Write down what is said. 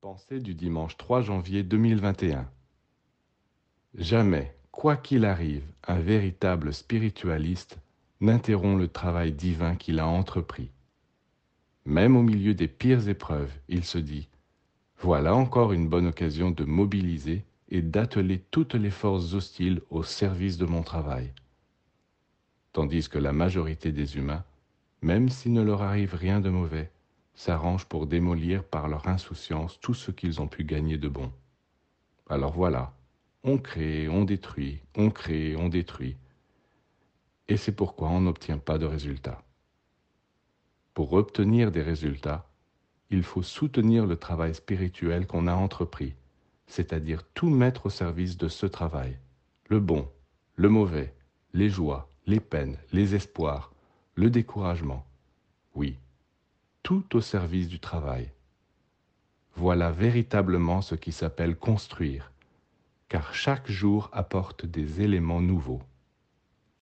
Pensée du dimanche 3 janvier 2021. Jamais, quoi qu'il arrive, un véritable spiritualiste n'interrompt le travail divin qu'il a entrepris. Même au milieu des pires épreuves, il se dit Voilà encore une bonne occasion de mobiliser et d'atteler toutes les forces hostiles au service de mon travail. Tandis que la majorité des humains, même s'il ne leur arrive rien de mauvais, s'arrangent pour démolir par leur insouciance tout ce qu'ils ont pu gagner de bon. Alors voilà, on crée, on détruit, on crée, on détruit. Et c'est pourquoi on n'obtient pas de résultats. Pour obtenir des résultats, il faut soutenir le travail spirituel qu'on a entrepris, c'est-à-dire tout mettre au service de ce travail, le bon, le mauvais, les joies, les peines, les espoirs, le découragement. Oui, tout au service du travail. Voilà véritablement ce qui s'appelle construire, car chaque jour apporte des éléments nouveaux.